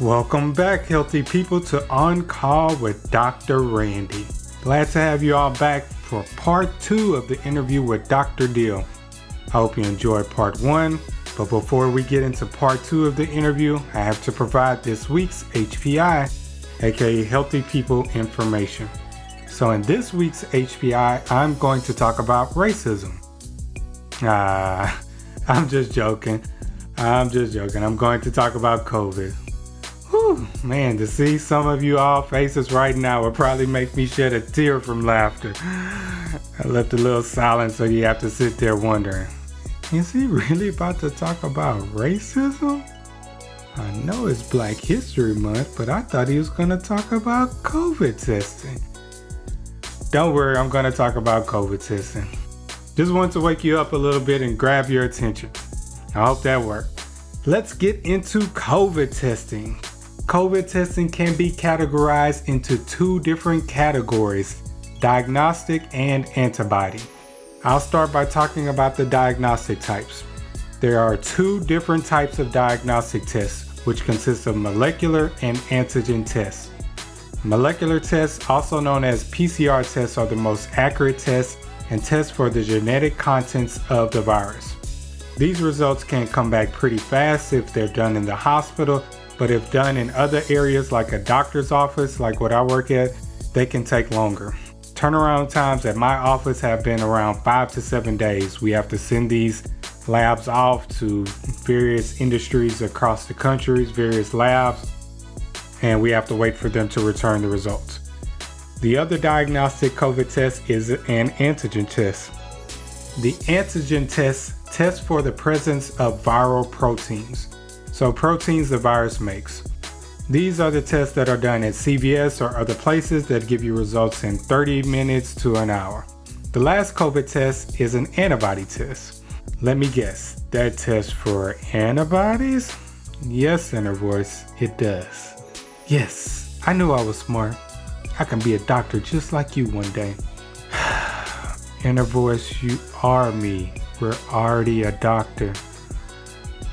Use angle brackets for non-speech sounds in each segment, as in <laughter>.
Welcome back, healthy people, to On Call with Dr. Randy. Glad to have you all back for part two of the interview with Dr. Deal. I hope you enjoyed part one, but before we get into part two of the interview, I have to provide this week's HPI, aka Healthy People Information. So, in this week's HPI, I'm going to talk about racism. Ah, <laughs> I'm just joking. I'm just joking. I'm going to talk about COVID. Whew, man, to see some of you all faces right now would probably make me shed a tear from laughter. I left a little silence so you have to sit there wondering, is he really about to talk about racism? I know it's Black History Month, but I thought he was going to talk about COVID testing. Don't worry, I'm going to talk about COVID testing. Just want to wake you up a little bit and grab your attention. I hope that worked. Let's get into COVID testing. COVID testing can be categorized into two different categories diagnostic and antibody. I'll start by talking about the diagnostic types. There are two different types of diagnostic tests, which consist of molecular and antigen tests. Molecular tests, also known as PCR tests, are the most accurate tests and test for the genetic contents of the virus. These results can come back pretty fast if they're done in the hospital but if done in other areas like a doctor's office, like what I work at, they can take longer. Turnaround times at my office have been around five to seven days. We have to send these labs off to various industries across the country, various labs, and we have to wait for them to return the results. The other diagnostic COVID test is an antigen test. The antigen test tests for the presence of viral proteins. So, proteins the virus makes. These are the tests that are done at CVS or other places that give you results in 30 minutes to an hour. The last COVID test is an antibody test. Let me guess, that test for antibodies? Yes, inner voice, it does. Yes, I knew I was smart. I can be a doctor just like you one day. <sighs> inner voice, you are me. We're already a doctor.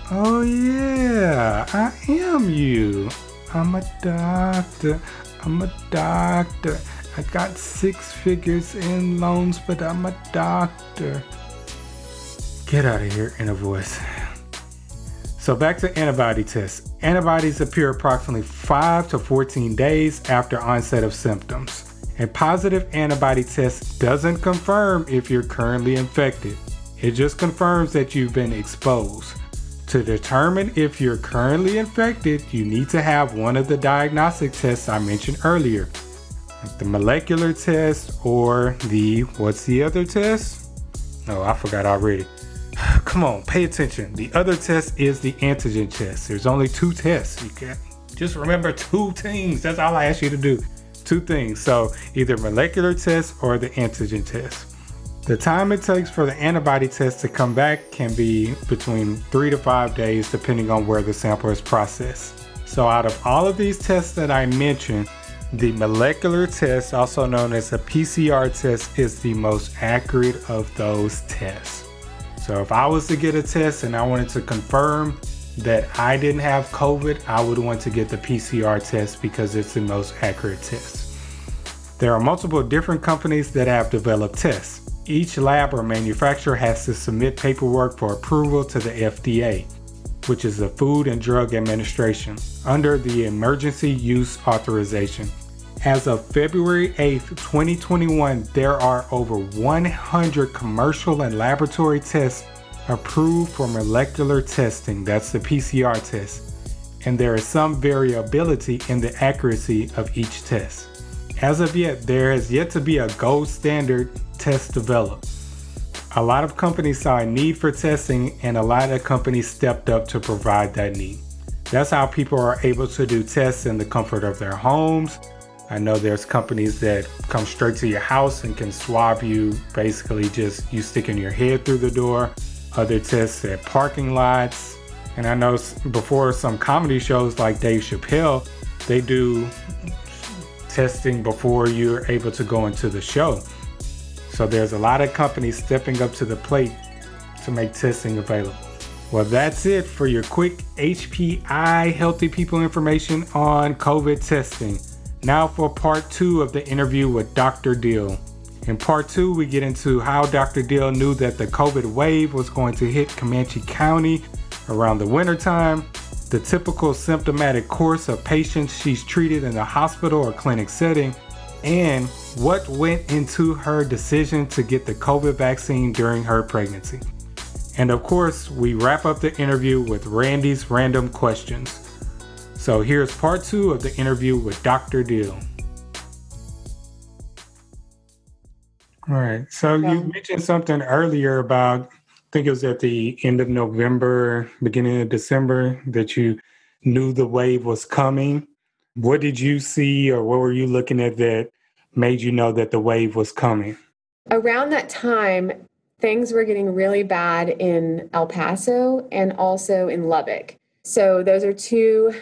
Oh, yeah, I am you. I'm a doctor. I'm a doctor. I got six figures in loans, but I'm a doctor. Get out of here, inner voice. So, back to antibody tests. Antibodies appear approximately 5 to 14 days after onset of symptoms. A positive antibody test doesn't confirm if you're currently infected, it just confirms that you've been exposed. To determine if you're currently infected, you need to have one of the diagnostic tests I mentioned earlier. Like the molecular test or the, what's the other test? Oh, I forgot already. <sighs> Come on, pay attention. The other test is the antigen test. There's only two tests. You can just remember two things. That's all I ask you to do. Two things. So either molecular test or the antigen test. The time it takes for the antibody test to come back can be between three to five days, depending on where the sample is processed. So, out of all of these tests that I mentioned, the molecular test, also known as a PCR test, is the most accurate of those tests. So, if I was to get a test and I wanted to confirm that I didn't have COVID, I would want to get the PCR test because it's the most accurate test. There are multiple different companies that have developed tests. Each lab or manufacturer has to submit paperwork for approval to the FDA, which is the Food and Drug Administration, under the Emergency Use Authorization. As of February 8, 2021, there are over 100 commercial and laboratory tests approved for molecular testing, that's the PCR test, and there is some variability in the accuracy of each test. As of yet, there has yet to be a gold standard test developed. A lot of companies saw a need for testing, and a lot of companies stepped up to provide that need. That's how people are able to do tests in the comfort of their homes. I know there's companies that come straight to your house and can swab you, basically just you sticking your head through the door. Other tests at parking lots. And I know before some comedy shows like Dave Chappelle, they do testing before you're able to go into the show. So there's a lot of companies stepping up to the plate to make testing available. Well, that's it for your quick HPI healthy people information on COVID testing. Now for part two of the interview with Dr. Deal. In part two, we get into how Dr. Deal knew that the COVID wave was going to hit Comanche County around the wintertime, the typical symptomatic course of patients she's treated in the hospital or clinic setting, and what went into her decision to get the COVID vaccine during her pregnancy. And of course, we wrap up the interview with Randy's random questions. So here's part two of the interview with Dr. Deal. All right. So you mentioned something earlier about, I think it was at the end of November, beginning of December, that you knew the wave was coming. What did you see or what were you looking at that made you know that the wave was coming? Around that time, things were getting really bad in El Paso and also in Lubbock. So those are two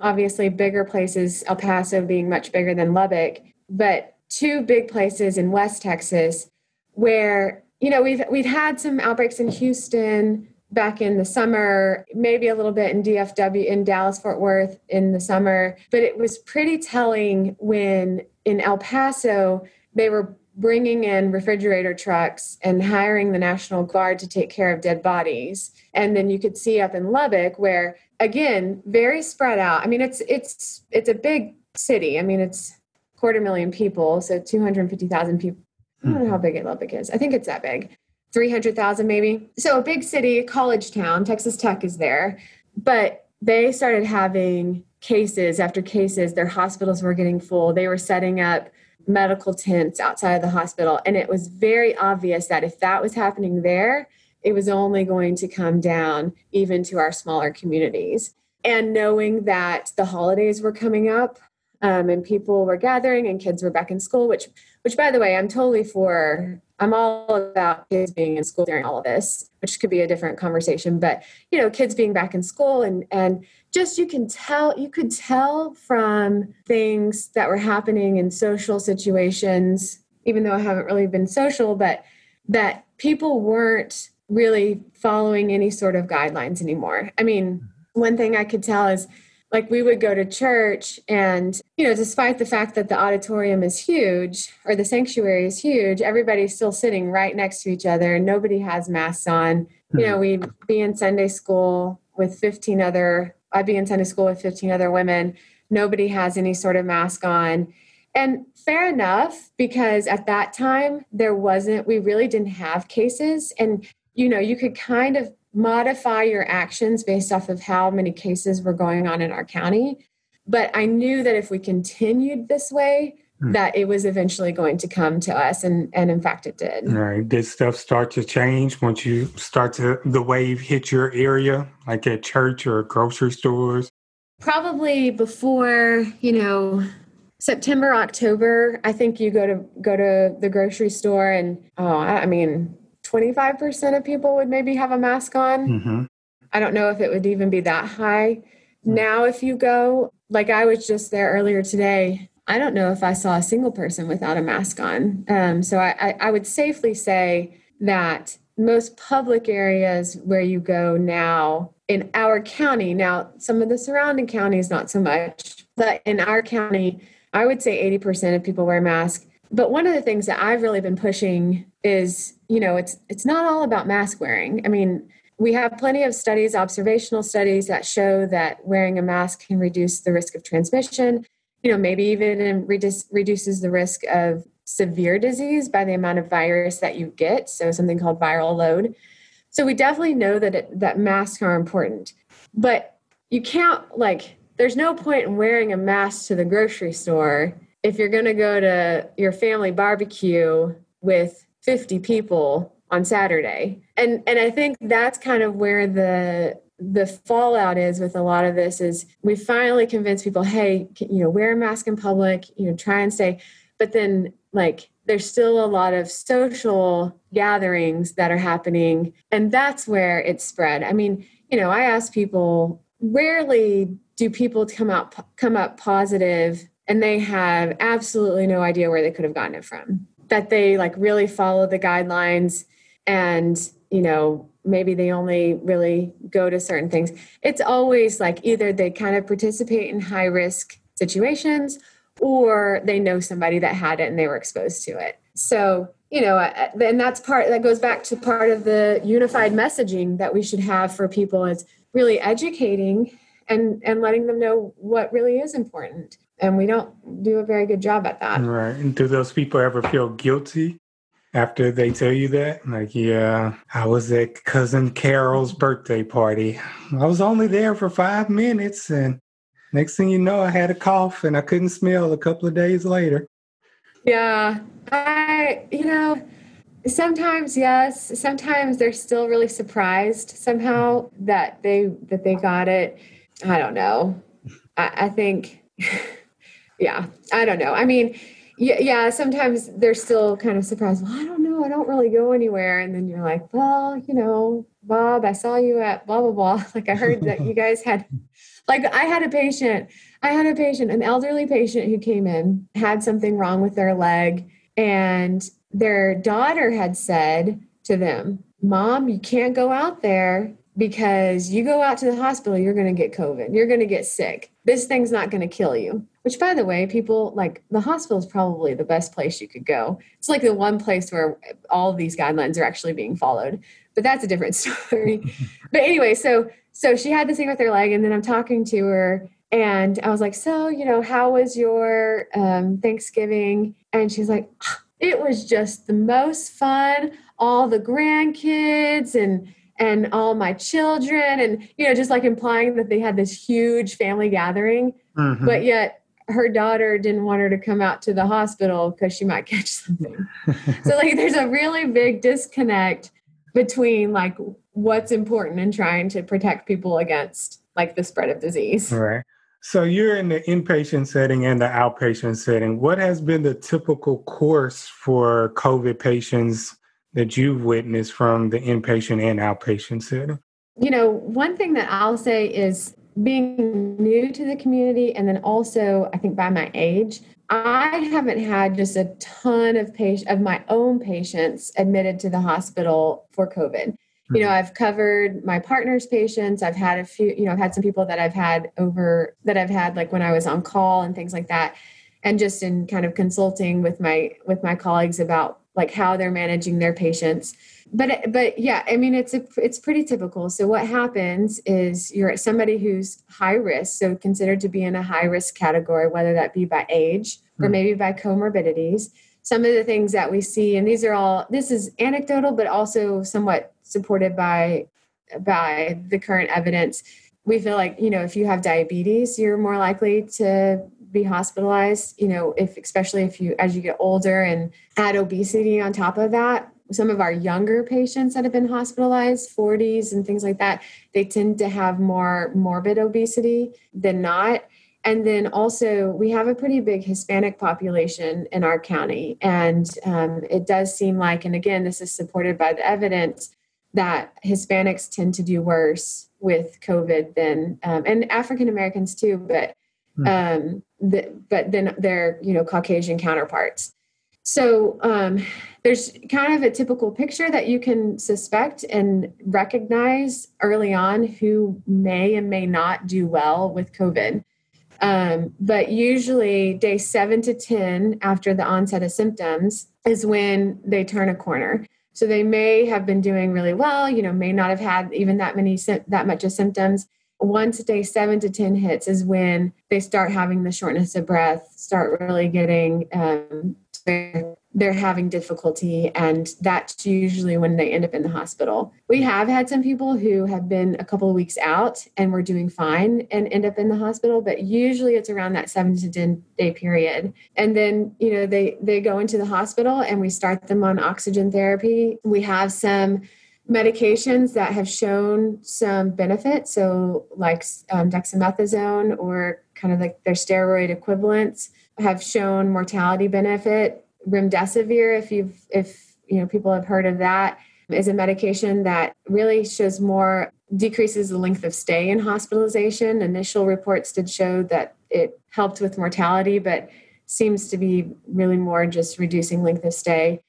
obviously bigger places, El Paso being much bigger than Lubbock, but two big places in West Texas where, you know, we've we've had some outbreaks in Houston back in the summer, maybe a little bit in DFW in Dallas Fort Worth in the summer, but it was pretty telling when in El Paso they were bringing in refrigerator trucks and hiring the National Guard to take care of dead bodies. And then you could see up in Lubbock where again, very spread out. I mean, it's it's it's a big city. I mean, it's quarter million people, so 250,000 people. I don't know how hmm. big Lubbock is. I think it's that big. 300,000 maybe. So a big city, college town, Texas Tech is there. But they started having cases after cases. Their hospitals were getting full. They were setting up medical tents outside of the hospital. And it was very obvious that if that was happening there, it was only going to come down even to our smaller communities. And knowing that the holidays were coming up um, and people were gathering and kids were back in school, which, which by the way, I'm totally for. I'm all about kids being in school during all of this, which could be a different conversation. But you know, kids being back in school and and just you can tell you could tell from things that were happening in social situations even though i haven't really been social but that people weren't really following any sort of guidelines anymore i mean mm-hmm. one thing i could tell is like we would go to church and you know despite the fact that the auditorium is huge or the sanctuary is huge everybody's still sitting right next to each other and nobody has masks on you know hmm. we'd be in sunday school with 15 other I'd be in Sunday school with 15 other women. Nobody has any sort of mask on. And fair enough, because at that time, there wasn't, we really didn't have cases. And, you know, you could kind of modify your actions based off of how many cases were going on in our county. But I knew that if we continued this way, hmm. that it was eventually going to come to us and and in fact it did All right did stuff start to change once you start to the wave hit your area like at church or grocery stores probably before you know september october i think you go to go to the grocery store and oh i mean 25% of people would maybe have a mask on mm-hmm. i don't know if it would even be that high mm-hmm. now if you go like i was just there earlier today I don't know if I saw a single person without a mask on. Um, so I, I, I would safely say that most public areas where you go now in our county, now some of the surrounding counties, not so much, but in our county, I would say 80% of people wear masks. But one of the things that I've really been pushing is, you know, it's it's not all about mask wearing. I mean, we have plenty of studies, observational studies that show that wearing a mask can reduce the risk of transmission you know, maybe even reduce, reduces the risk of severe disease by the amount of virus that you get. So something called viral load. So we definitely know that it, that masks are important, but you can't like. There's no point in wearing a mask to the grocery store if you're going to go to your family barbecue with 50 people on Saturday. And and I think that's kind of where the the fallout is with a lot of this is we finally convince people hey you know wear a mask in public you know try and stay but then like there's still a lot of social gatherings that are happening and that's where it's spread i mean you know i ask people rarely do people come out come up positive and they have absolutely no idea where they could have gotten it from that they like really follow the guidelines and you know, maybe they only really go to certain things. It's always like either they kind of participate in high risk situations or they know somebody that had it and they were exposed to it. So, you know, uh, uh, and that's part that goes back to part of the unified messaging that we should have for people is really educating and and letting them know what really is important. And we don't do a very good job at that. Right. And do those people ever feel guilty after they tell you that? Like, yeah, I was at cousin Carol's birthday party. I was only there for five minutes and next thing you know, I had a cough and I couldn't smell a couple of days later. Yeah. I, you know, sometimes yes, sometimes they're still really surprised somehow that they that they got it. I don't know. I, I think <laughs> yeah, I don't know. I mean, yeah, yeah, sometimes they're still kind of surprised. Well, I don't know. I don't really go anywhere. And then you're like, well, you know, Bob, I saw you at blah, blah, blah. <laughs> Like I heard that you guys had, like I had a patient, I had a patient, an elderly patient who came in, had something wrong with their leg. And their daughter had said to them, Mom, you can't go out there because you go out to the hospital, you're going to get COVID. You're going to get sick. This thing's not going to kill you. Which, by the way, people like the hospital is probably the best place you could go. It's like the one place where all these guidelines are actually being followed. But that's a different <laughs> story. but anyway, so so she had this thing with her leg, and then I'm talking to her, and I was like, "So, you know, how was your um, Thanksgiving?" And she's like, "It was just the most fun. All the grandkids and." And all my children and you know just like implying that they had this huge family gathering mm-hmm. but yet her daughter didn't want her to come out to the hospital because she might catch something. <laughs> so like there's a really big disconnect between like what's important and trying to protect people against like the spread of disease. Right. So you're in the inpatient setting and the outpatient setting. What has been the typical course for COVID patients that you've witnessed from the inpatient and outpatient setting? You know, one thing that I'll say is being new to the community and then also i think by my age i haven't had just a ton of patient of my own patients admitted to the hospital for covid you know mm-hmm. i've covered my partner's patients i've had a few you know i've had some people that i've had over that i've had like when i was on call and things like that and just in kind of consulting with my with my colleagues about like how they're managing their patients. But but yeah i mean it's a, it's pretty typical. So what happens is you're somebody who's high risk so considered to be in a high risk category whether that be by age or hmm. maybe by comorbidities. Some of the things that we see and these are all this is anecdotal but also somewhat supported by by the current evidence. We feel like you know if you have diabetes you're more likely to be hospitalized you know if especially if you as you get older and add obesity on top of that some of our younger patients that have been hospitalized 40s and things like that they tend to have more morbid obesity than not and then also we have a pretty big hispanic population in our county and um, it does seem like and again this is supported by the evidence that hispanics tend to do worse with covid than um, and african americans too but. Um, the, but then their you know caucasian counterparts so um, there's kind of a typical picture that you can suspect and recognize early on who may and may not do well with COVID. Um, but usually, day seven to 10 after the onset of symptoms is when they turn a corner. So they may have been doing really well, you know, may not have had even that many that much of symptoms. Once day seven to 10 hits is when they start having the shortness of breath, start really getting um, they're, they're having difficulty and that's usually when they end up in the hospital. We have had some people who have been a couple of weeks out and we're doing fine and end up in the hospital but usually it's around that seven to ten day period. And then you know they they go into the hospital and we start them on oxygen therapy. We have some medications that have shown some benefit so like um, dexamethasone or kind of like their steroid equivalents have shown mortality benefit. Remdesivir, if you've if you know people have heard of that, is a medication that really shows more decreases the length of stay in hospitalization. Initial reports did show that it helped with mortality, but seems to be really more just reducing length of stay.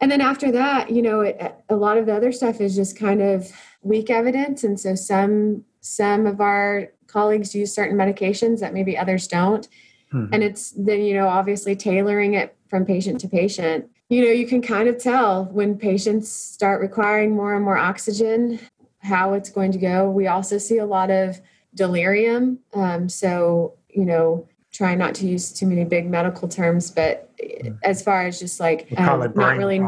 And then after that, you know, it, a lot of the other stuff is just kind of weak evidence. And so some some of our colleagues use certain medications that maybe others don't. Mm-hmm. And it's then, you know, obviously tailoring it from patient to patient. You know, you can kind of tell when patients start requiring more and more oxygen, how it's going to go. We also see a lot of delirium. Um, so, you know, try not to use too many big medical terms, but mm-hmm. as far as just like um, not really,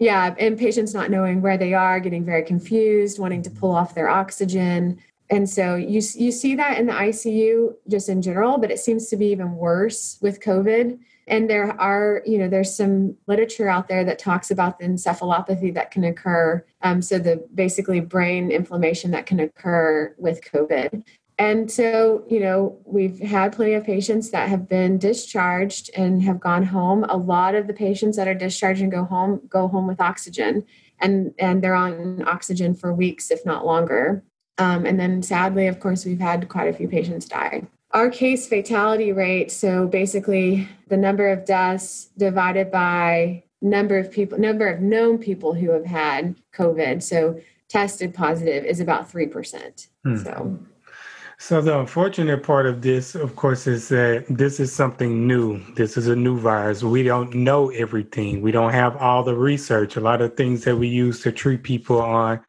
yeah, and patients not knowing where they are, getting very confused, wanting to pull off their oxygen. And so you you see that in the ICU just in general, but it seems to be even worse with COVID. And there are, you know, there's some literature out there that talks about the encephalopathy that can occur. Um, so the basically brain inflammation that can occur with COVID. And so, you know, we've had plenty of patients that have been discharged and have gone home. A lot of the patients that are discharged and go home go home with oxygen, and and they're on oxygen for weeks, if not longer. Um, and then, sadly, of course, we've had quite a few patients die. Our case fatality rate, so basically the number of deaths divided by number of people, number of known people who have had COVID, so tested positive, is about three percent. Hmm. So so the unfortunate part of this, of course, is that this is something new. This is a new virus. We don't know everything. We don't have all the research. A lot of things that we use to treat people on,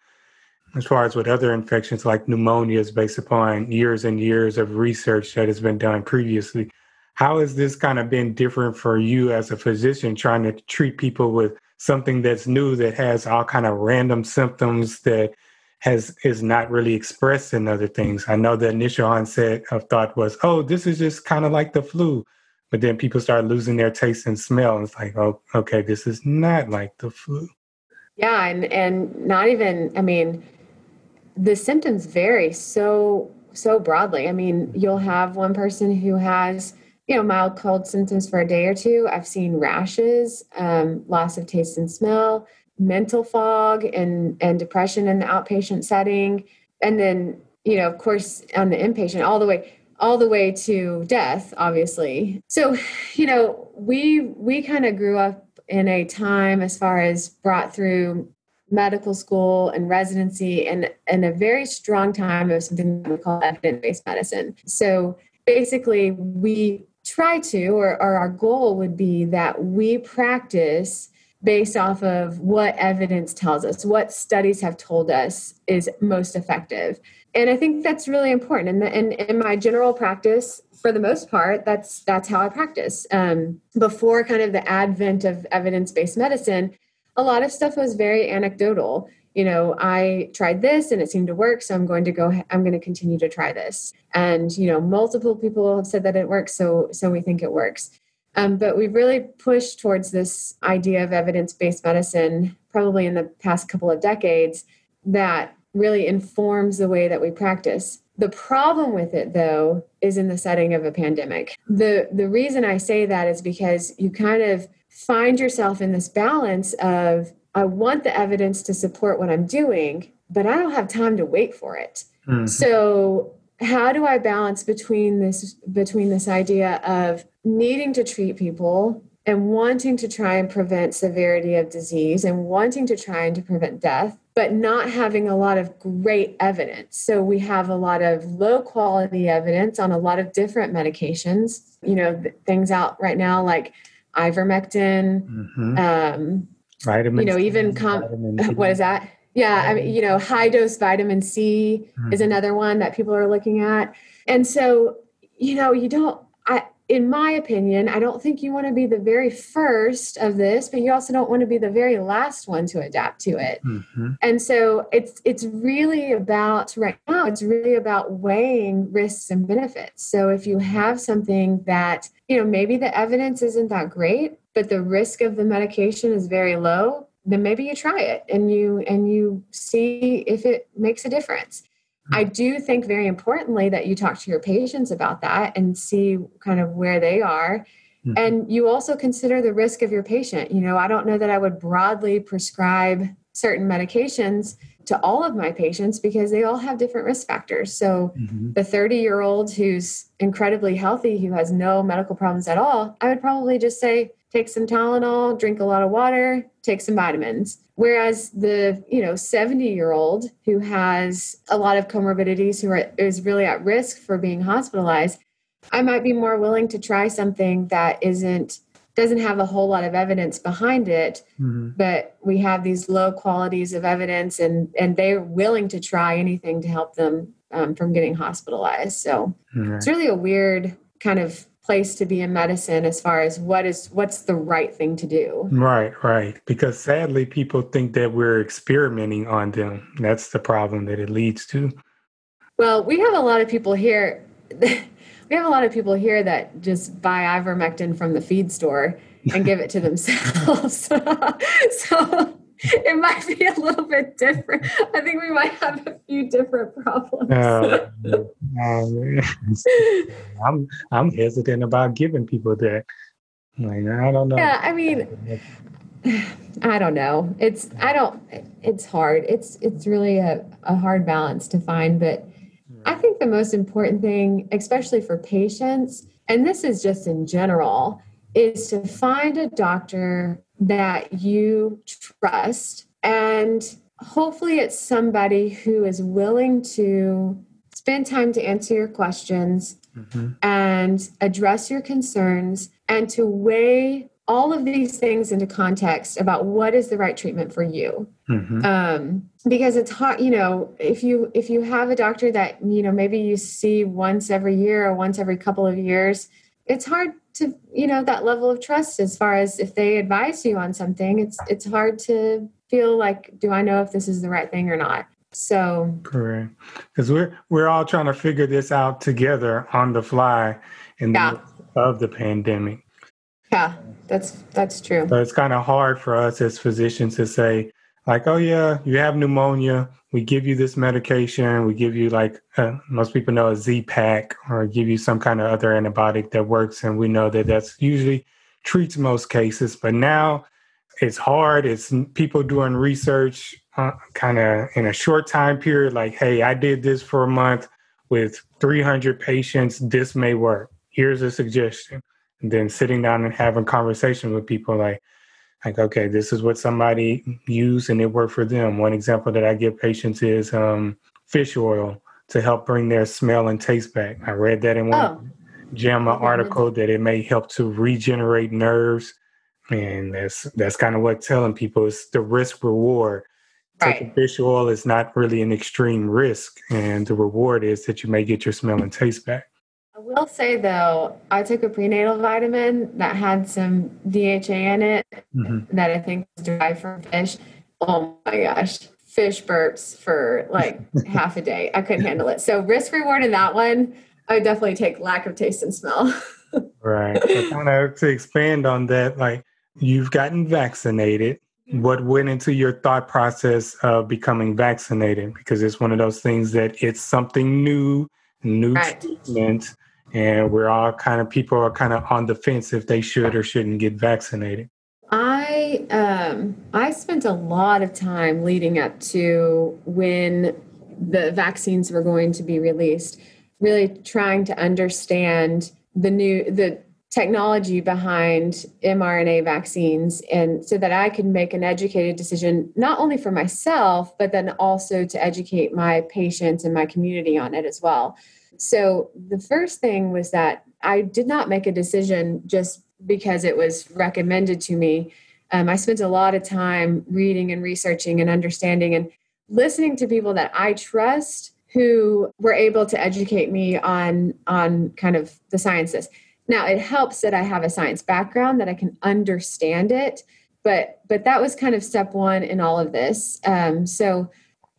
as far as with other infections like pneumonia, is based upon years and years of research that has been done previously. How has this kind of been different for you as a physician trying to treat people with something that's new that has all kind of random symptoms that has is not really expressed in other things. I know the initial onset of thought was, oh, this is just kind of like the flu. But then people start losing their taste and smell. And it's like, oh, okay, this is not like the flu. Yeah, and and not even, I mean, the symptoms vary so so broadly. I mean, you'll have one person who has, you know, mild cold symptoms for a day or two. I've seen rashes, um, loss of taste and smell mental fog and and depression in the outpatient setting. And then you know of course on the inpatient all the way all the way to death obviously. So you know we we kind of grew up in a time as far as brought through medical school and residency and and a very strong time of something we call evidence-based medicine. So basically we try to or, or our goal would be that we practice based off of what evidence tells us, what studies have told us is most effective. And I think that's really important. And in, my general practice, for the most part, that's that's how I practice. Um, before kind of the advent of evidence-based medicine, a lot of stuff was very anecdotal. You know, I tried this and it seemed to work, so I'm going to go. I'm going to continue to try this. And you know, multiple people have said that it works, so so we think it works. Um, but we've really pushed towards this idea of evidence based medicine probably in the past couple of decades that really informs the way that we practice. The problem with it, though, is in the setting of a pandemic. The, the reason I say that is because you kind of find yourself in this balance of, I want the evidence to support what I'm doing, but I don't have time to wait for it. Mm-hmm. So how do I balance between this between this idea of needing to treat people and wanting to try and prevent severity of disease and wanting to try and to prevent death but not having a lot of great evidence? So we have a lot of low quality evidence on a lot of different medications you know things out right now like ivermectin mm-hmm. um vitamin you know even com- <laughs> what is that yeah, I mean, you know, high dose vitamin C mm-hmm. is another one that people are looking at. And so, you know, you don't I in my opinion, I don't think you want to be the very first of this, but you also don't want to be the very last one to adapt to it. Mm-hmm. And so it's it's really about right now, it's really about weighing risks and benefits. So if you have something that, you know, maybe the evidence isn't that great, but the risk of the medication is very low, then maybe you try it and you and you see if it makes a difference hmm. i do think very importantly that you talk to your patients about that and see kind of where they are mm-hmm. and you also consider the risk of your patient you know i don't know that i would broadly prescribe certain medications to all of my patients because they all have different risk factors so mm-hmm. the 30 year old who's incredibly healthy who has no medical problems at all i would probably just say take some Tylenol, drink a lot of water, take some vitamins. Whereas the, you know, 70 year old who has a lot of comorbidities who are, is really at risk for being hospitalized, I might be more willing to try something that isn't doesn't have a whole lot of evidence behind it mm-hmm. but we have these low qualities of evidence and and they're willing to try anything to help them um, from getting hospitalized so mm-hmm. it's really a weird kind of place to be in medicine as far as what is what's the right thing to do. Right right. Because sadly people think that we're experimenting on them. That's the problem that it leads to. Well we have a lot of people here <laughs> we have a lot of people here that just buy ivermectin from the feed store and give it to <laughs> themselves. <laughs> So <laughs> it might be a little bit different. I think we might have a few different problems. Uh, <laughs> <laughs> I'm I'm hesitant about giving people that. Like I don't know. Yeah, I mean, <sighs> I don't know. It's I don't. It's hard. It's it's really a, a hard balance to find. But I think the most important thing, especially for patients, and this is just in general, is to find a doctor that you trust and hopefully it's somebody who is willing to spend time to answer your questions mm-hmm. and address your concerns and to weigh all of these things into context about what is the right treatment for you mm-hmm. um, because it's hard you know if you if you have a doctor that you know maybe you see once every year or once every couple of years it's hard to you know that level of trust as far as if they advise you on something it's it's hard to feel like do i know if this is the right thing or not? So correct. Because we're we're all trying to figure this out together on the fly in yeah. the of the pandemic. Yeah that's that's true. So it's kind of hard for us as physicians to say like oh yeah you have pneumonia we give you this medication, we give you like uh, most people know a Z pack or give you some kind of other antibiotic that works, and we know that that's usually treats most cases. But now it's hard. It's people doing research uh, kind of in a short time period. Like, hey, I did this for a month with 300 patients. This may work. Here's a suggestion. And then sitting down and having conversation with people like, like okay this is what somebody used and it worked for them. One example that i give patients is um, fish oil to help bring their smell and taste back. I read that in one oh. JAMA article that it may help to regenerate nerves. And that's that's kind of what telling people is the risk reward. Right. taking fish oil is not really an extreme risk and the reward is that you may get your smell and taste back will say though, I took a prenatal vitamin that had some DHA in it mm-hmm. that I think was derived from fish. Oh my gosh, fish burps for like <laughs> half a day. I couldn't handle it. So risk reward in that one, I would definitely take lack of taste and smell. <laughs> right. So kind of to expand on that, like you've gotten vaccinated. Mm-hmm. What went into your thought process of becoming vaccinated? Because it's one of those things that it's something new, new right. treatment and we're all kind of people are kind of on the fence if they should or shouldn't get vaccinated. I um, I spent a lot of time leading up to when the vaccines were going to be released, really trying to understand the new the technology behind mRNA vaccines and so that I could make an educated decision not only for myself but then also to educate my patients and my community on it as well. So the first thing was that I did not make a decision just because it was recommended to me. Um, I spent a lot of time reading and researching and understanding and listening to people that I trust who were able to educate me on on kind of the sciences. Now it helps that I have a science background that I can understand it, but but that was kind of step one in all of this. Um, so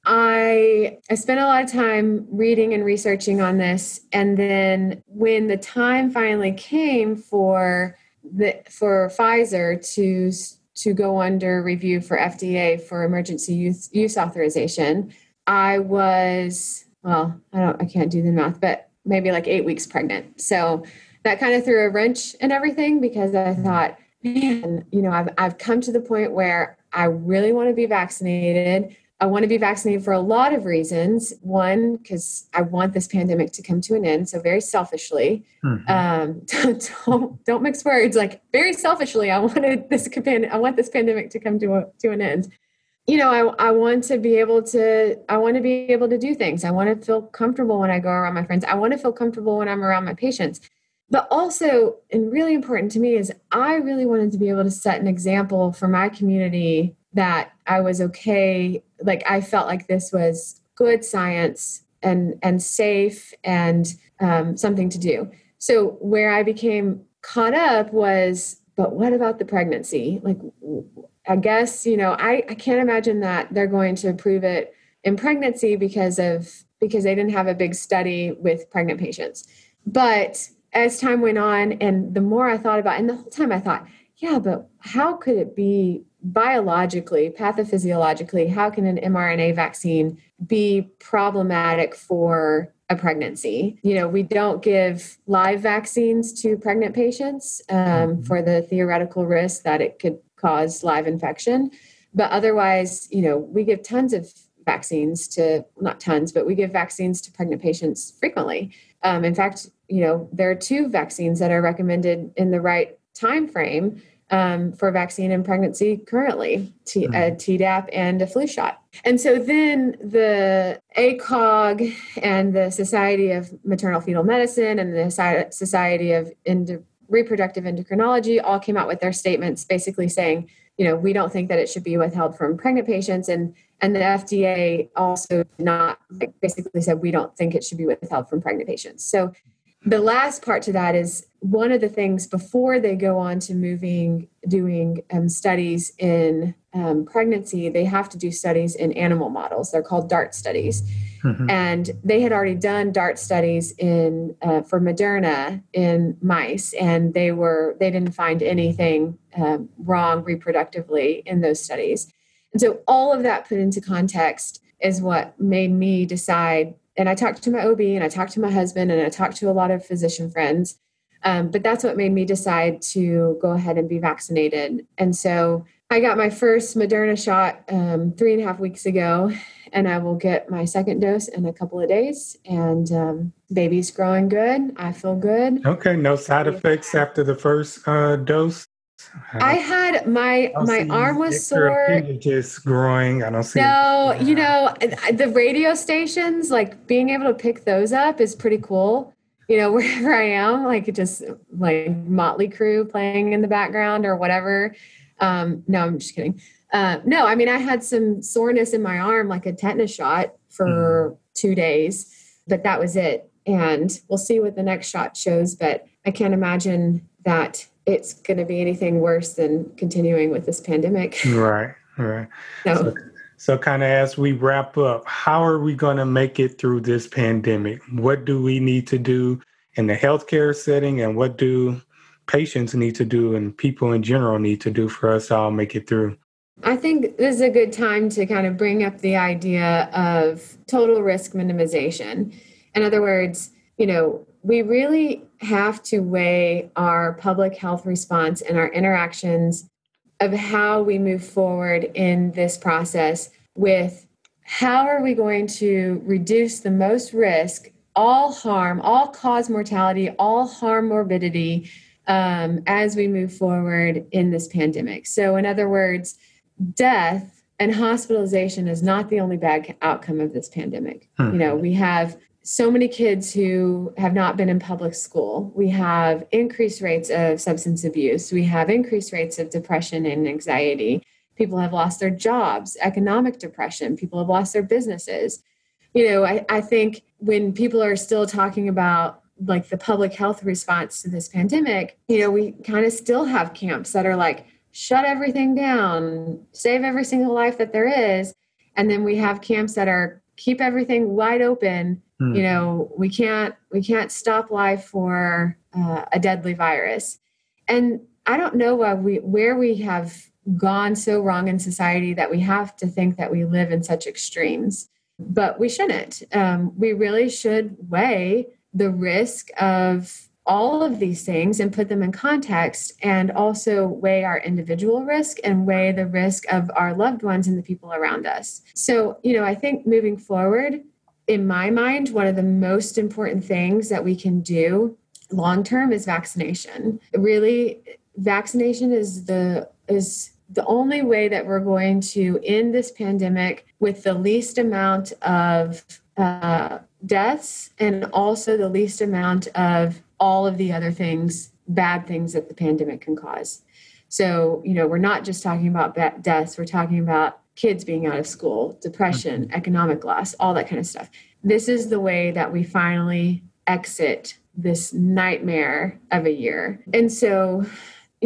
I I spent a lot of time reading and researching on this and then when the time finally came for the for Pfizer to to go under review for FDA for emergency use, use authorization, I was well, I don't I can't do the math, but maybe like 8 weeks pregnant. So that kind of threw a wrench in everything because I mm-hmm. thought, man, you know, I've I've come to the point where I really want to be vaccinated I want to be vaccinated for a lot of reasons. One, because I want this pandemic to come to an end. So very selfishly, mm-hmm. um, <laughs> don't don't mix words. Like very selfishly, I wanted this I want this pandemic to come to a, to an end. You know, I I want to be able to I want to be able to do things. I want to feel comfortable when I go around my friends. I want to feel comfortable when I'm around my patients. But also, and really important to me is I really wanted to be able to set an example for my community that I was okay. Like I felt like this was good science and and safe and um, something to do. So where I became caught up was, but what about the pregnancy? Like, I guess you know, I I can't imagine that they're going to approve it in pregnancy because of because they didn't have a big study with pregnant patients. But as time went on, and the more I thought about, and the whole time I thought, yeah, but how could it be biologically, pathophysiologically, how can an mRNA vaccine be problematic for a pregnancy? You know, we don't give live vaccines to pregnant patients um, mm-hmm. for the theoretical risk that it could cause live infection. But otherwise, you know, we give tons of vaccines to, not tons, but we give vaccines to pregnant patients frequently. Um, in fact, you know, there are two vaccines that are recommended in the right time frame um, for vaccine and pregnancy currently, T- mm-hmm. a Tdap and a flu shot. And so then the ACOG and the Society of Maternal Fetal Medicine and the Society of Reproductive Endocrinology all came out with their statements basically saying, you know, we don't think that it should be withheld from pregnant patients. And and the FDA also not like, basically said we don't think it should be withheld from pregnant patients. So the last part to that is one of the things before they go on to moving doing um, studies in um, pregnancy they have to do studies in animal models. They're called dart studies. Mm-hmm. and they had already done dart studies in uh, for moderna in mice and they were they didn't find anything um, wrong reproductively in those studies. And so all of that put into context is what made me decide and I talked to my OB and I talked to my husband and I talked to a lot of physician friends. Um, but that's what made me decide to go ahead and be vaccinated. And so I got my first Moderna shot um, three and a half weeks ago, and I will get my second dose in a couple of days. And um, baby's growing good. I feel good. Okay, no side effects after the first uh, dose. I had my my arm was sore. Just growing. I don't see. No, you know the radio stations, like being able to pick those up is pretty cool. You know, <laughs> wherever I am, like just like Motley Crue playing in the background or whatever. Um, no, I'm just kidding. Uh, no, I mean I had some soreness in my arm, like a tetanus shot for mm. two days, but that was it. And we'll see what the next shot shows. But I can't imagine that it's going to be anything worse than continuing with this pandemic. <laughs> Right, right. So, so, so kind of as we wrap up, how are we going to make it through this pandemic? What do we need to do in the healthcare setting, and what do patients need to do, and people in general need to do for us all make it through? I think this is a good time to kind of bring up the idea of total risk minimization. In other words, you know, we really have to weigh our public health response and our interactions of how we move forward in this process with how are we going to reduce the most risk, all harm, all cause mortality, all harm morbidity um, as we move forward in this pandemic. So, in other words, death and hospitalization is not the only bad outcome of this pandemic. Hmm. You know, we have so many kids who have not been in public school. We have increased rates of substance abuse. We have increased rates of depression and anxiety. People have lost their jobs, economic depression. People have lost their businesses. You know, I, I think when people are still talking about like the public health response to this pandemic, you know, we kind of still have camps that are like, shut everything down, save every single life that there is. And then we have camps that are keep everything wide open Mm. You know, we can't we can't stop life for uh, a deadly virus. And I don't know why we where we have gone so wrong in society that we have to think that we live in such extremes. But we shouldn't. Um, we really should weigh the risk of all of these things and put them in context and also weigh our individual risk and weigh the risk of our loved ones and the people around us. So, you know, I think moving forward, in my mind, one of the most important things that we can do long term is vaccination. Really, vaccination is the is the only way that we're going to end this pandemic with the least amount of uh, deaths and also the least amount of all of the other things, bad things that the pandemic can cause. So, you know, we're not just talking about deaths, we're talking about kids being out of school, depression, mm-hmm. economic loss, all that kind of stuff. This is the way that we finally exit this nightmare of a year. And so,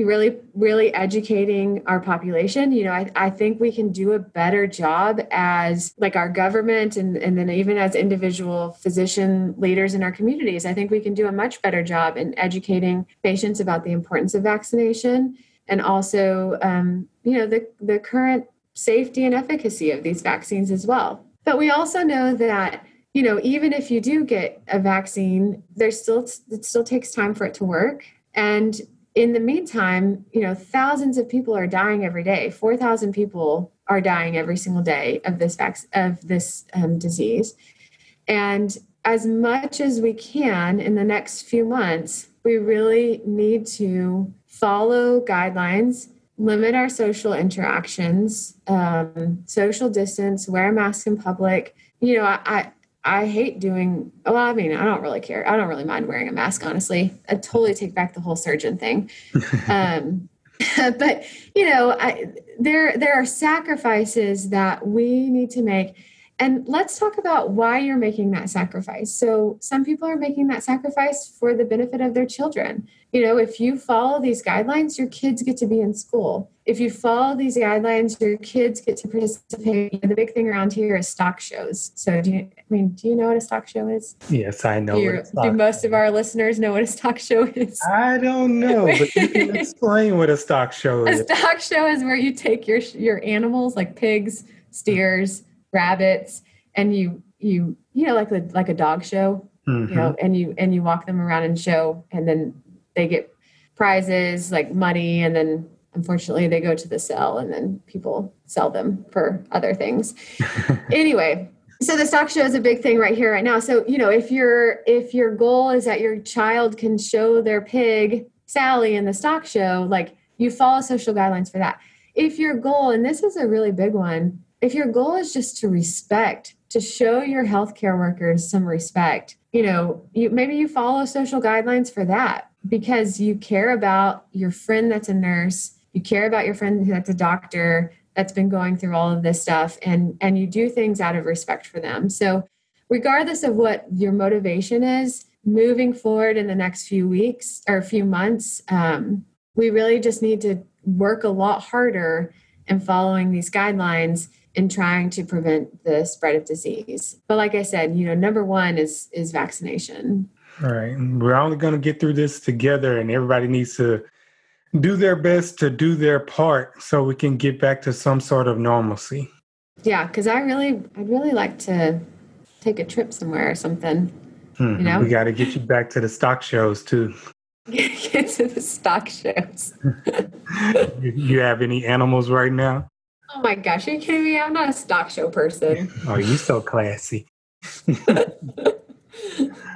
really really educating our population you know I, I think we can do a better job as like our government and, and then even as individual physician leaders in our communities i think we can do a much better job in educating patients about the importance of vaccination and also um, you know the, the current safety and efficacy of these vaccines as well. But we also know that you know even if you do get a vaccine there's still it still takes time for it to work. And in the meantime, you know, thousands of people are dying every day. Four thousand people are dying every single day of this vac- of this um, disease, and as much as we can in the next few months, we really need to follow guidelines, limit our social interactions, um, social distance, wear a mask in public. You know, I, I hate doing, well, I mean, I don't really care. I don't really mind wearing a mask, honestly. I totally take back the whole surgeon thing. <laughs> um, <laughs> but, you know, I, there, there are sacrifices that we need to make. And let's talk about why you're making that sacrifice. So, some people are making that sacrifice for the benefit of their children. You know, if you follow these guidelines, your kids get to be in school if you follow these guidelines, your kids get to participate. The big thing around here is stock shows. So, do you? I mean, do you know what a stock show is? Yes, I know. Do, do most of our listeners know what a stock show is? I don't know, but you can <laughs> explain what a stock show is. A stock show is where you take your your animals like pigs, steers, rabbits, and you you you know like a like a dog show, mm-hmm. you know, mm-hmm. and you and you walk them around and show, and then they get prizes like money, and then unfortunately they go to the sale and then people sell them for other things <laughs> anyway so the stock show is a big thing right here right now so you know if your if your goal is that your child can show their pig sally in the stock show like you follow social guidelines for that if your goal and this is a really big one if your goal is just to respect to show your healthcare workers some respect you know you maybe you follow social guidelines for that because you care about your friend that's a nurse you care about your friend that's a doctor that's been going through all of this stuff and and you do things out of respect for them. So regardless of what your motivation is moving forward in the next few weeks or a few months um, we really just need to work a lot harder in following these guidelines in trying to prevent the spread of disease but like i said you know number one is is vaccination all right we're only going to get through this together and everybody needs to do their best to do their part so we can get back to some sort of normalcy. Yeah, because I really, I'd really like to take a trip somewhere or something. Hmm. You know, we got to get you back to the stock shows too. <laughs> get to the stock shows. <laughs> you, you have any animals right now? Oh my gosh, are you kidding me? I'm not a stock show person. <laughs> oh, you so classy. <laughs>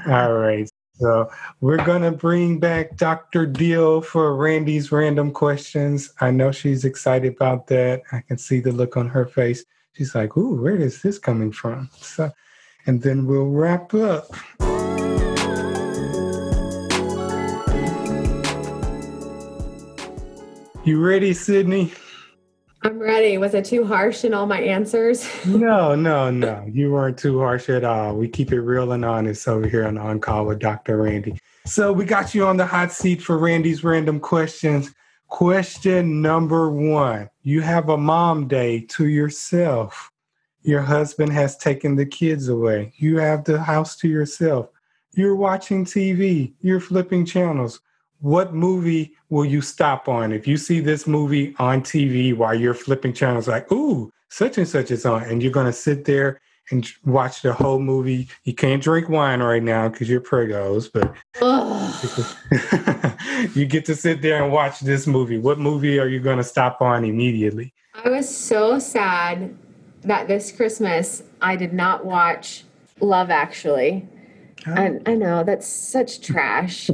All right. So we're going to bring back Dr. Deal for Randy's random questions. I know she's excited about that. I can see the look on her face. She's like, ooh, where is this coming from? So, and then we'll wrap up. You ready, Sydney? I'm ready. Was it too harsh in all my answers? <laughs> no, no, no. You weren't too harsh at all. We keep it real and honest over here on On Call with Dr. Randy. So we got you on the hot seat for Randy's random questions. Question number one You have a mom day to yourself. Your husband has taken the kids away. You have the house to yourself. You're watching TV. You're flipping channels what movie will you stop on if you see this movie on TV while you're flipping channels like, ooh, such and such is on, and you're going to sit there and watch the whole movie. You can't drink wine right now because you're pregos, but <laughs> you get to sit there and watch this movie. What movie are you going to stop on immediately? I was so sad that this Christmas I did not watch Love Actually. Oh. And I know that's such trash,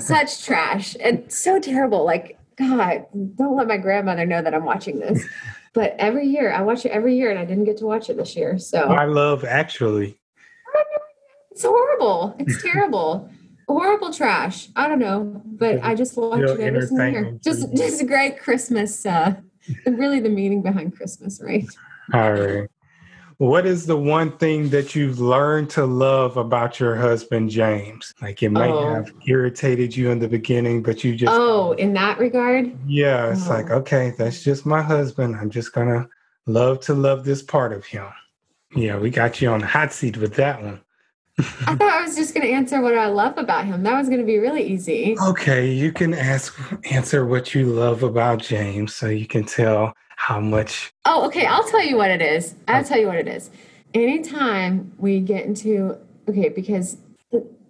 such <laughs> trash, and so terrible. Like, God, don't let my grandmother know that I'm watching this. But every year, I watch it every year, and I didn't get to watch it this year. So I love actually. It's horrible. It's terrible. horrible trash. I don't know, but I just watch it every single year. Just, just a great Christmas. Uh, really, the meaning behind Christmas, right? All right. What is the one thing that you've learned to love about your husband, James? Like it might oh. have irritated you in the beginning, but you just. Oh, in that regard? Yeah, it's oh. like, okay, that's just my husband. I'm just going to love to love this part of him. Yeah, we got you on the hot seat with that one. I thought I was just going to answer what I love about him. That was going to be really easy. Okay, you can ask answer what you love about James so you can tell how much. Oh, okay. I'll tell you what it is. I'll oh. tell you what it is. Anytime we get into, okay, because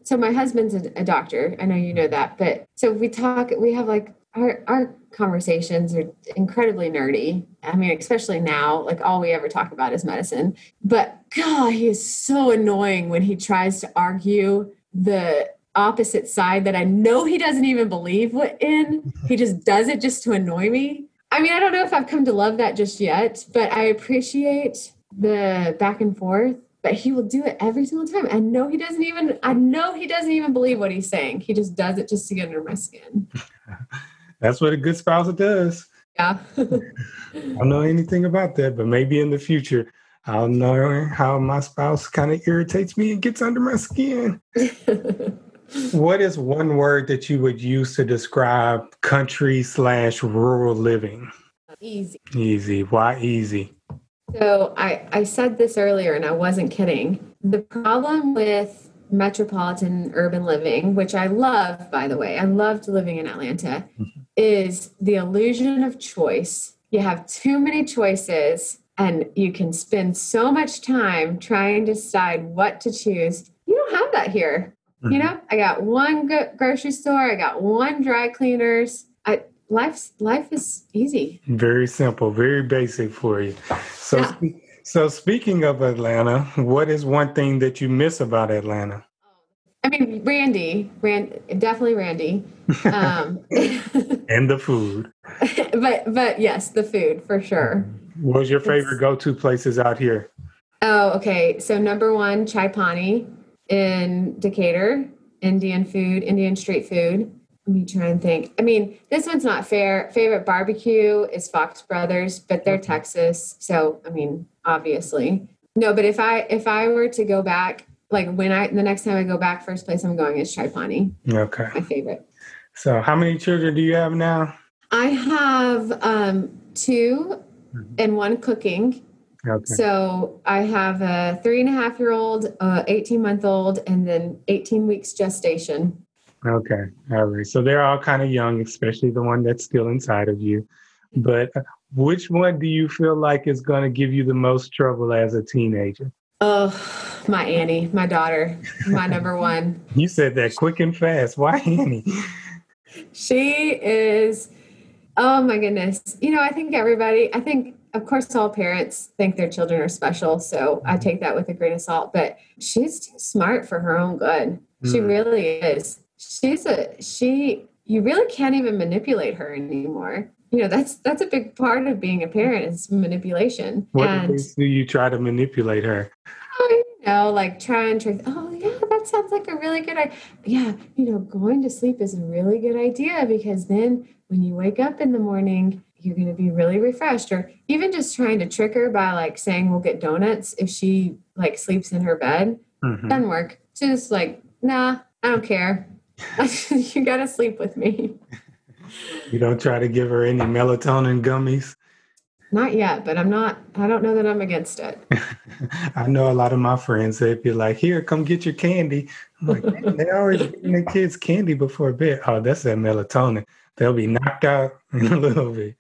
so my husband's a, doctor. I know you know mm-hmm. that, but so we talk, we have like our, our conversations are incredibly nerdy. I mean, especially now, like all we ever talk about is medicine. But God, he is so annoying when he tries to argue the opposite side that I know he doesn't even believe in. He just does it just to annoy me. I mean, I don't know if I've come to love that just yet, but I appreciate the back and forth. But he will do it every single time. I know he doesn't even. I know he doesn't even believe what he's saying. He just does it just to get under my skin. <laughs> That's what a good spouse does. Yeah. <laughs> I don't know anything about that, but maybe in the future I'll know how my spouse kind of irritates me and gets under my skin. <laughs> what is one word that you would use to describe country slash rural living? Easy. Easy. Why easy? So I, I said this earlier and I wasn't kidding. The problem with metropolitan urban living, which I love, by the way, I loved living in Atlanta, mm-hmm. is the illusion of choice. You have too many choices and you can spend so much time trying to decide what to choose. You don't have that here. Mm-hmm. You know, I got one go- grocery store, I got one dry cleaners. I life's life is easy. Very simple, very basic for you. So yeah. so speaking of Atlanta, what is one thing that you miss about Atlanta? I mean, Randy, Rand, definitely Randy, <laughs> um, <laughs> and the food. <laughs> But but yes, the food for sure. What was your favorite it's, go-to places out here? Oh, okay. So number one, Chai Pani in Decatur, Indian food, Indian street food. Let me try and think. I mean, this one's not fair. Favorite barbecue is Fox Brothers, but they're Texas, so I mean, obviously. No, but if I if I were to go back, like when I the next time I go back, first place I'm going is Chai Okay. My favorite. So how many children do you have now? I have um, 2 mm-hmm. and one cooking. Okay. So I have a three and a half year old, uh, 18 month old, and then 18 weeks gestation. Okay. All right. So they're all kind of young, especially the one that's still inside of you. But which one do you feel like is going to give you the most trouble as a teenager? Oh, my Annie, my daughter, my number <laughs> one. You said that quick and fast. Why Annie? She is, oh my goodness. You know, I think everybody, I think of course all parents think their children are special so i take that with a grain of salt but she's too smart for her own good. Mm. she really is. She's a she you really can't even manipulate her anymore. You know that's that's a big part of being a parent is manipulation what and, do you try to manipulate her? Oh, you know like try and trick oh yeah that sounds like a really good idea yeah you know going to sleep is a really good idea because then when you wake up in the morning you're going to be really refreshed or even just trying to trick her by like saying we'll get donuts if she like sleeps in her bed. Mm-hmm. doesn't work. Just like nah i don't care. <laughs> You gotta sleep with me. <laughs> You don't try to give her any melatonin gummies? Not yet but i'm not i don't know that i'm against it. <laughs> I know a lot of my friends they'd be like here come get your candy. I'm like they always giving their kids candy before bed. Oh that's that melatonin they'll be knocked out <laughs> in a little bit.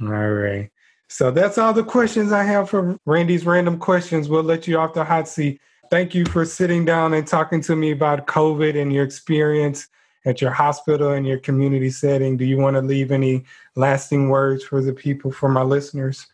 All right. So that's all the questions I have for Randy's random questions. We'll let you off the hot seat. Thank you for sitting down and talking to me about COVID and your experience at your hospital and your community setting. Do you want to leave any lasting words for the people, for my listeners?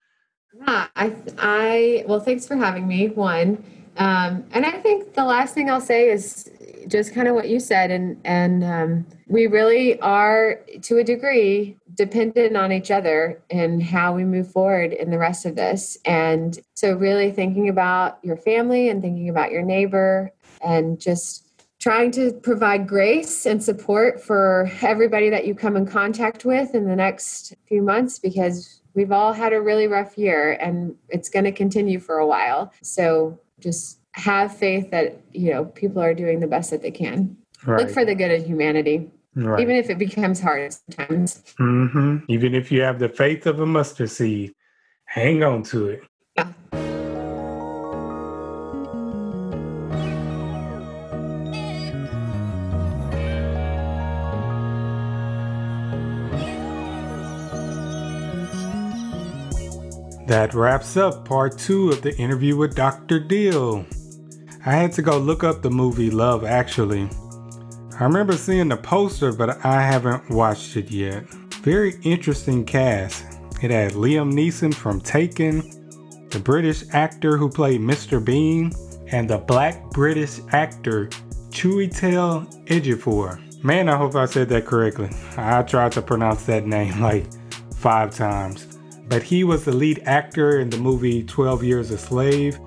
Yeah, I, I, well, thanks for having me. One, um, and I think the last thing I'll say is just kind of what you said, and and um, we really are to a degree dependent on each other and how we move forward in the rest of this. And so, really thinking about your family and thinking about your neighbor, and just trying to provide grace and support for everybody that you come in contact with in the next few months because we've all had a really rough year and it's going to continue for a while. So just have faith that, you know, people are doing the best that they can. Right. Look for the good in humanity. Right. Even if it becomes hard sometimes. Mm-hmm. Even if you have the faith of a mustard seed, hang on to it. Yeah. That wraps up part two of the interview with Dr. Deal. I had to go look up the movie Love Actually. I remember seeing the poster, but I haven't watched it yet. Very interesting cast. It had Liam Neeson from Taken, the British actor who played Mr. Bean, and the black British actor Chiwetel Ejiofor. Man, I hope I said that correctly. I tried to pronounce that name <laughs> like five times but he was the lead actor in the movie 12 Years a Slave.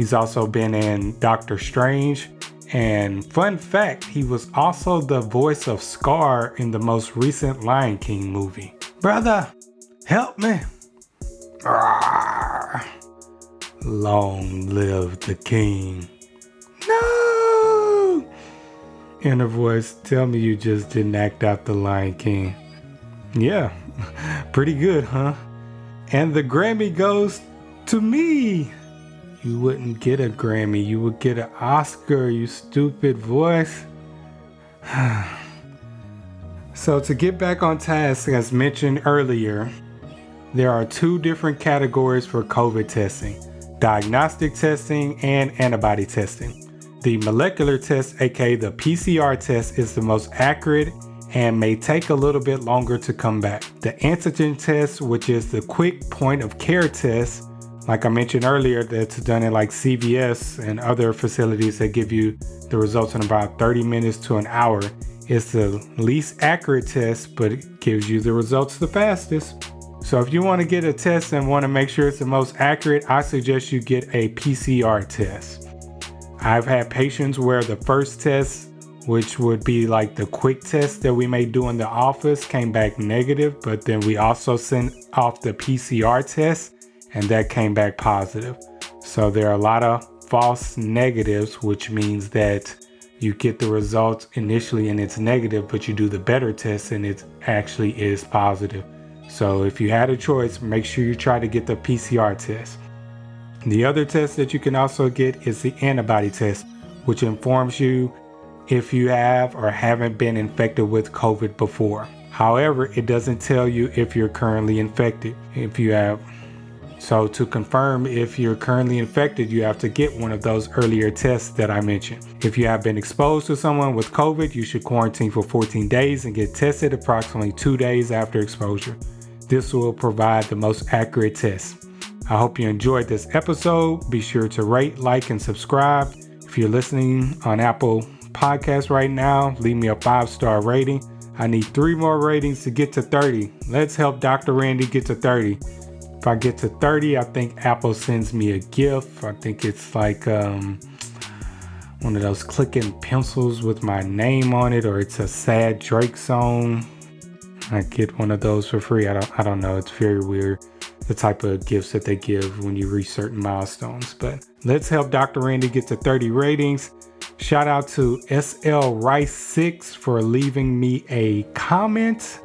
He's also been in Doctor Strange. And fun fact, he was also the voice of Scar in the most recent Lion King movie. Brother, help me. Long live the king. No! Inner voice, tell me you just didn't act out the Lion King. Yeah, <laughs> pretty good, huh? And the Grammy goes to me. You wouldn't get a Grammy, you would get an Oscar, you stupid voice. <sighs> so, to get back on task, as mentioned earlier, there are two different categories for COVID testing diagnostic testing and antibody testing. The molecular test, aka the PCR test, is the most accurate and may take a little bit longer to come back. The antigen test, which is the quick point of care test, like I mentioned earlier, that's done in like CVS and other facilities that give you the results in about 30 minutes to an hour, It's the least accurate test, but it gives you the results the fastest. So if you want to get a test and want to make sure it's the most accurate, I suggest you get a PCR test. I've had patients where the first test which would be like the quick test that we may do in the office, came back negative, but then we also sent off the PCR test and that came back positive. So there are a lot of false negatives, which means that you get the results initially and it's negative, but you do the better test and it actually is positive. So if you had a choice, make sure you try to get the PCR test. The other test that you can also get is the antibody test, which informs you if you have or haven't been infected with COVID before. However, it doesn't tell you if you're currently infected. If you have so to confirm if you're currently infected, you have to get one of those earlier tests that I mentioned. If you have been exposed to someone with COVID, you should quarantine for 14 days and get tested approximately 2 days after exposure. This will provide the most accurate test. I hope you enjoyed this episode. Be sure to rate, like, and subscribe. If you're listening on Apple podcast right now, leave me a five star rating. I need three more ratings to get to 30. Let's help Dr. Randy get to 30. If I get to 30, I think Apple sends me a gift. I think it's like um, one of those clicking pencils with my name on it, or it's a sad Drake song. I get one of those for free. I don't, I don't know. It's very weird the type of gifts that they give when you reach certain milestones. But let's help Dr. Randy get to 30 ratings. Shout out to SL Rice6 for leaving me a comment.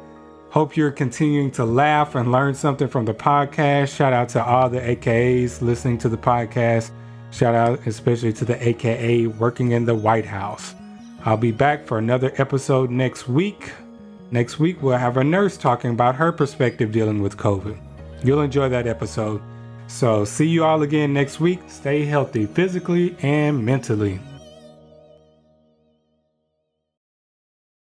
Hope you're continuing to laugh and learn something from the podcast. Shout out to all the AKAs listening to the podcast. Shout out especially to the AKA working in the White House. I'll be back for another episode next week. Next week, we'll have a nurse talking about her perspective dealing with COVID. You'll enjoy that episode. So, see you all again next week. Stay healthy physically and mentally.